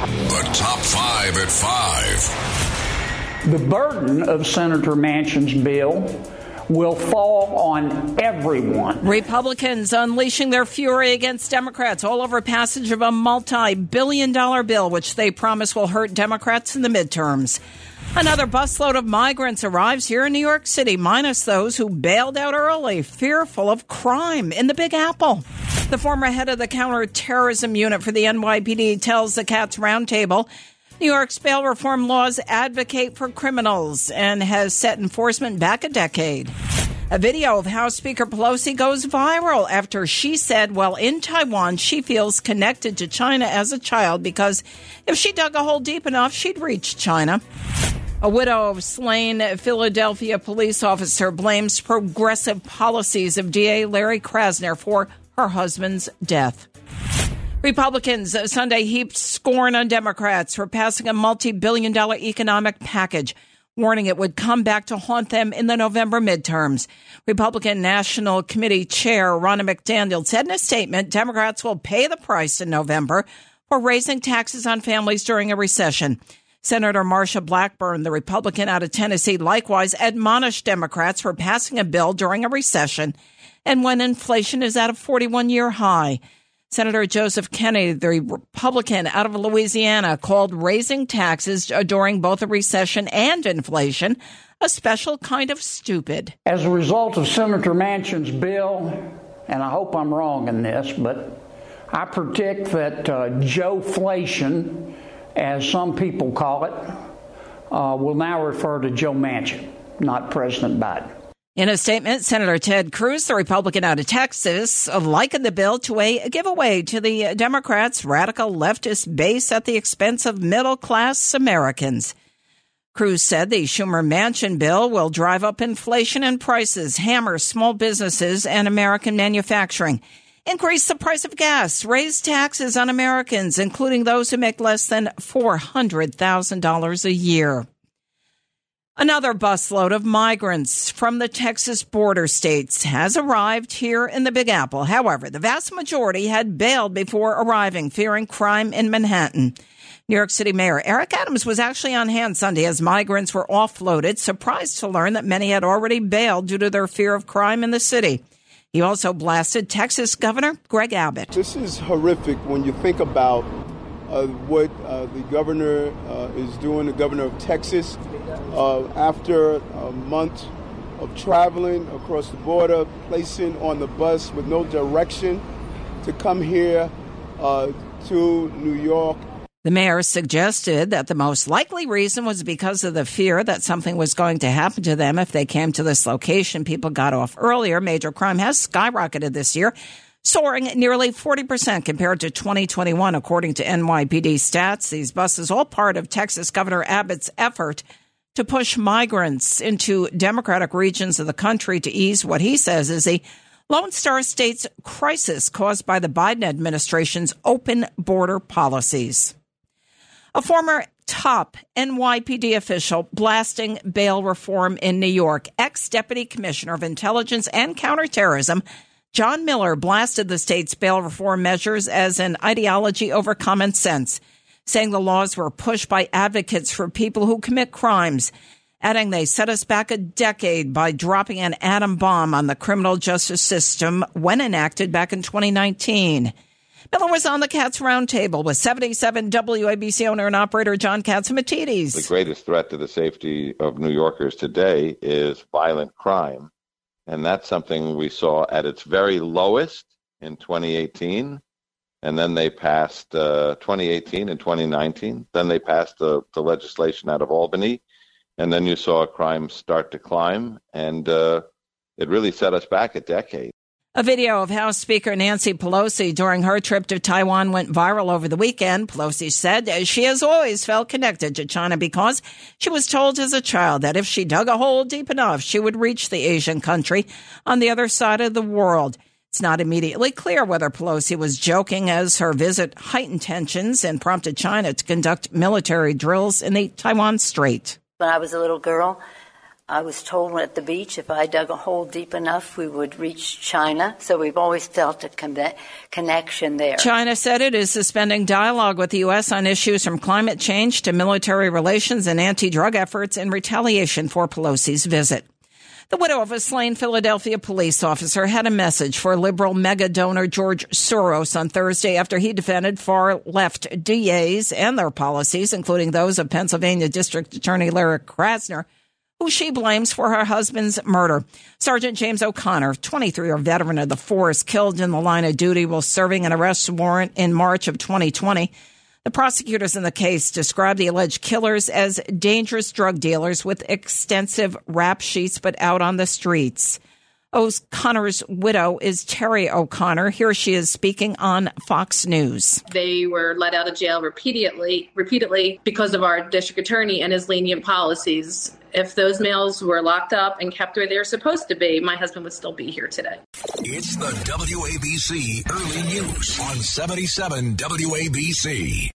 The top five at five. The burden of Senator Manchin's bill will fall on everyone. Republicans unleashing their fury against Democrats all over passage of a multi billion dollar bill, which they promise will hurt Democrats in the midterms. Another busload of migrants arrives here in New York City, minus those who bailed out early, fearful of crime in the Big Apple. The former head of the counterterrorism unit for the NYPD tells the Cats Roundtable New York's bail reform laws advocate for criminals and has set enforcement back a decade. A video of House Speaker Pelosi goes viral after she said while in Taiwan she feels connected to China as a child because if she dug a hole deep enough, she'd reach China. A widow of slain Philadelphia police officer blames progressive policies of DA Larry Krasner for her husband's death. Republicans Sunday heaped scorn on Democrats for passing a multi billion dollar economic package, warning it would come back to haunt them in the November midterms. Republican National Committee Chair Ronna McDaniel said in a statement Democrats will pay the price in November for raising taxes on families during a recession. Senator Marsha Blackburn, the Republican out of Tennessee, likewise admonished Democrats for passing a bill during a recession and when inflation is at a 41 year high. Senator Joseph Kennedy, the Republican out of Louisiana, called raising taxes during both a recession and inflation a special kind of stupid. As a result of Senator Manchin's bill, and I hope I'm wrong in this, but I predict that uh, Joe-flation, as some people call it, uh, will now refer to Joe Manchin, not President Biden. In a statement, Senator Ted Cruz, the Republican out of Texas, likened the bill to a giveaway to the Democrats' radical leftist base at the expense of middle class Americans. Cruz said the Schumer Manchin bill will drive up inflation and prices, hammer small businesses and American manufacturing, increase the price of gas, raise taxes on Americans, including those who make less than $400,000 a year. Another busload of migrants from the Texas border states has arrived here in the Big Apple. However, the vast majority had bailed before arriving, fearing crime in Manhattan. New York City Mayor Eric Adams was actually on hand Sunday as migrants were offloaded, surprised to learn that many had already bailed due to their fear of crime in the city. He also blasted Texas Governor Greg Abbott. This is horrific when you think about uh, what uh, the governor uh, is doing, the governor of Texas, uh, after a month of traveling across the border, placing on the bus with no direction to come here uh, to New York. The mayor suggested that the most likely reason was because of the fear that something was going to happen to them if they came to this location. People got off earlier. Major crime has skyrocketed this year soaring nearly 40% compared to 2021, according to NYPD stats. These buses, all part of Texas Governor Abbott's effort to push migrants into Democratic regions of the country to ease what he says is a Lone Star State's crisis caused by the Biden administration's open border policies. A former top NYPD official blasting bail reform in New York, ex deputy commissioner of intelligence and counterterrorism John Miller blasted the state's bail reform measures as an ideology over common sense, saying the laws were pushed by advocates for people who commit crimes, adding they set us back a decade by dropping an atom bomb on the criminal justice system when enacted back in 2019. Miller was on the Cats Roundtable with 77 WABC owner and operator John Catsimatidis. The greatest threat to the safety of New Yorkers today is violent crime and that's something we saw at its very lowest in 2018. And then they passed uh, 2018 and 2019. Then they passed the, the legislation out of Albany. And then you saw crime start to climb. And uh, it really set us back a decade. A video of House Speaker Nancy Pelosi during her trip to Taiwan went viral over the weekend. Pelosi said she has always felt connected to China because she was told as a child that if she dug a hole deep enough, she would reach the Asian country on the other side of the world. It's not immediately clear whether Pelosi was joking as her visit heightened tensions and prompted China to conduct military drills in the Taiwan Strait. When I was a little girl, I was told at the beach if I dug a hole deep enough, we would reach China. So we've always felt a con- connection there. China said it is suspending dialogue with the U.S. on issues from climate change to military relations and anti drug efforts in retaliation for Pelosi's visit. The widow of a slain Philadelphia police officer had a message for liberal mega donor George Soros on Thursday after he defended far left DAs and their policies, including those of Pennsylvania District Attorney Larry Krasner, who she blames for her husband's murder. Sergeant James O'Connor, 23 year veteran of the force, killed in the line of duty while serving an arrest warrant in March of 2020. The prosecutors in the case described the alleged killers as dangerous drug dealers with extensive rap sheets but out on the streets. O'Connor's widow is Terry O'Connor. Here she is speaking on Fox News. They were let out of jail repeatedly, repeatedly because of our district attorney and his lenient policies. If those males were locked up and kept where they were supposed to be, my husband would still be here today. It's the WABC Early News on 77 WABC.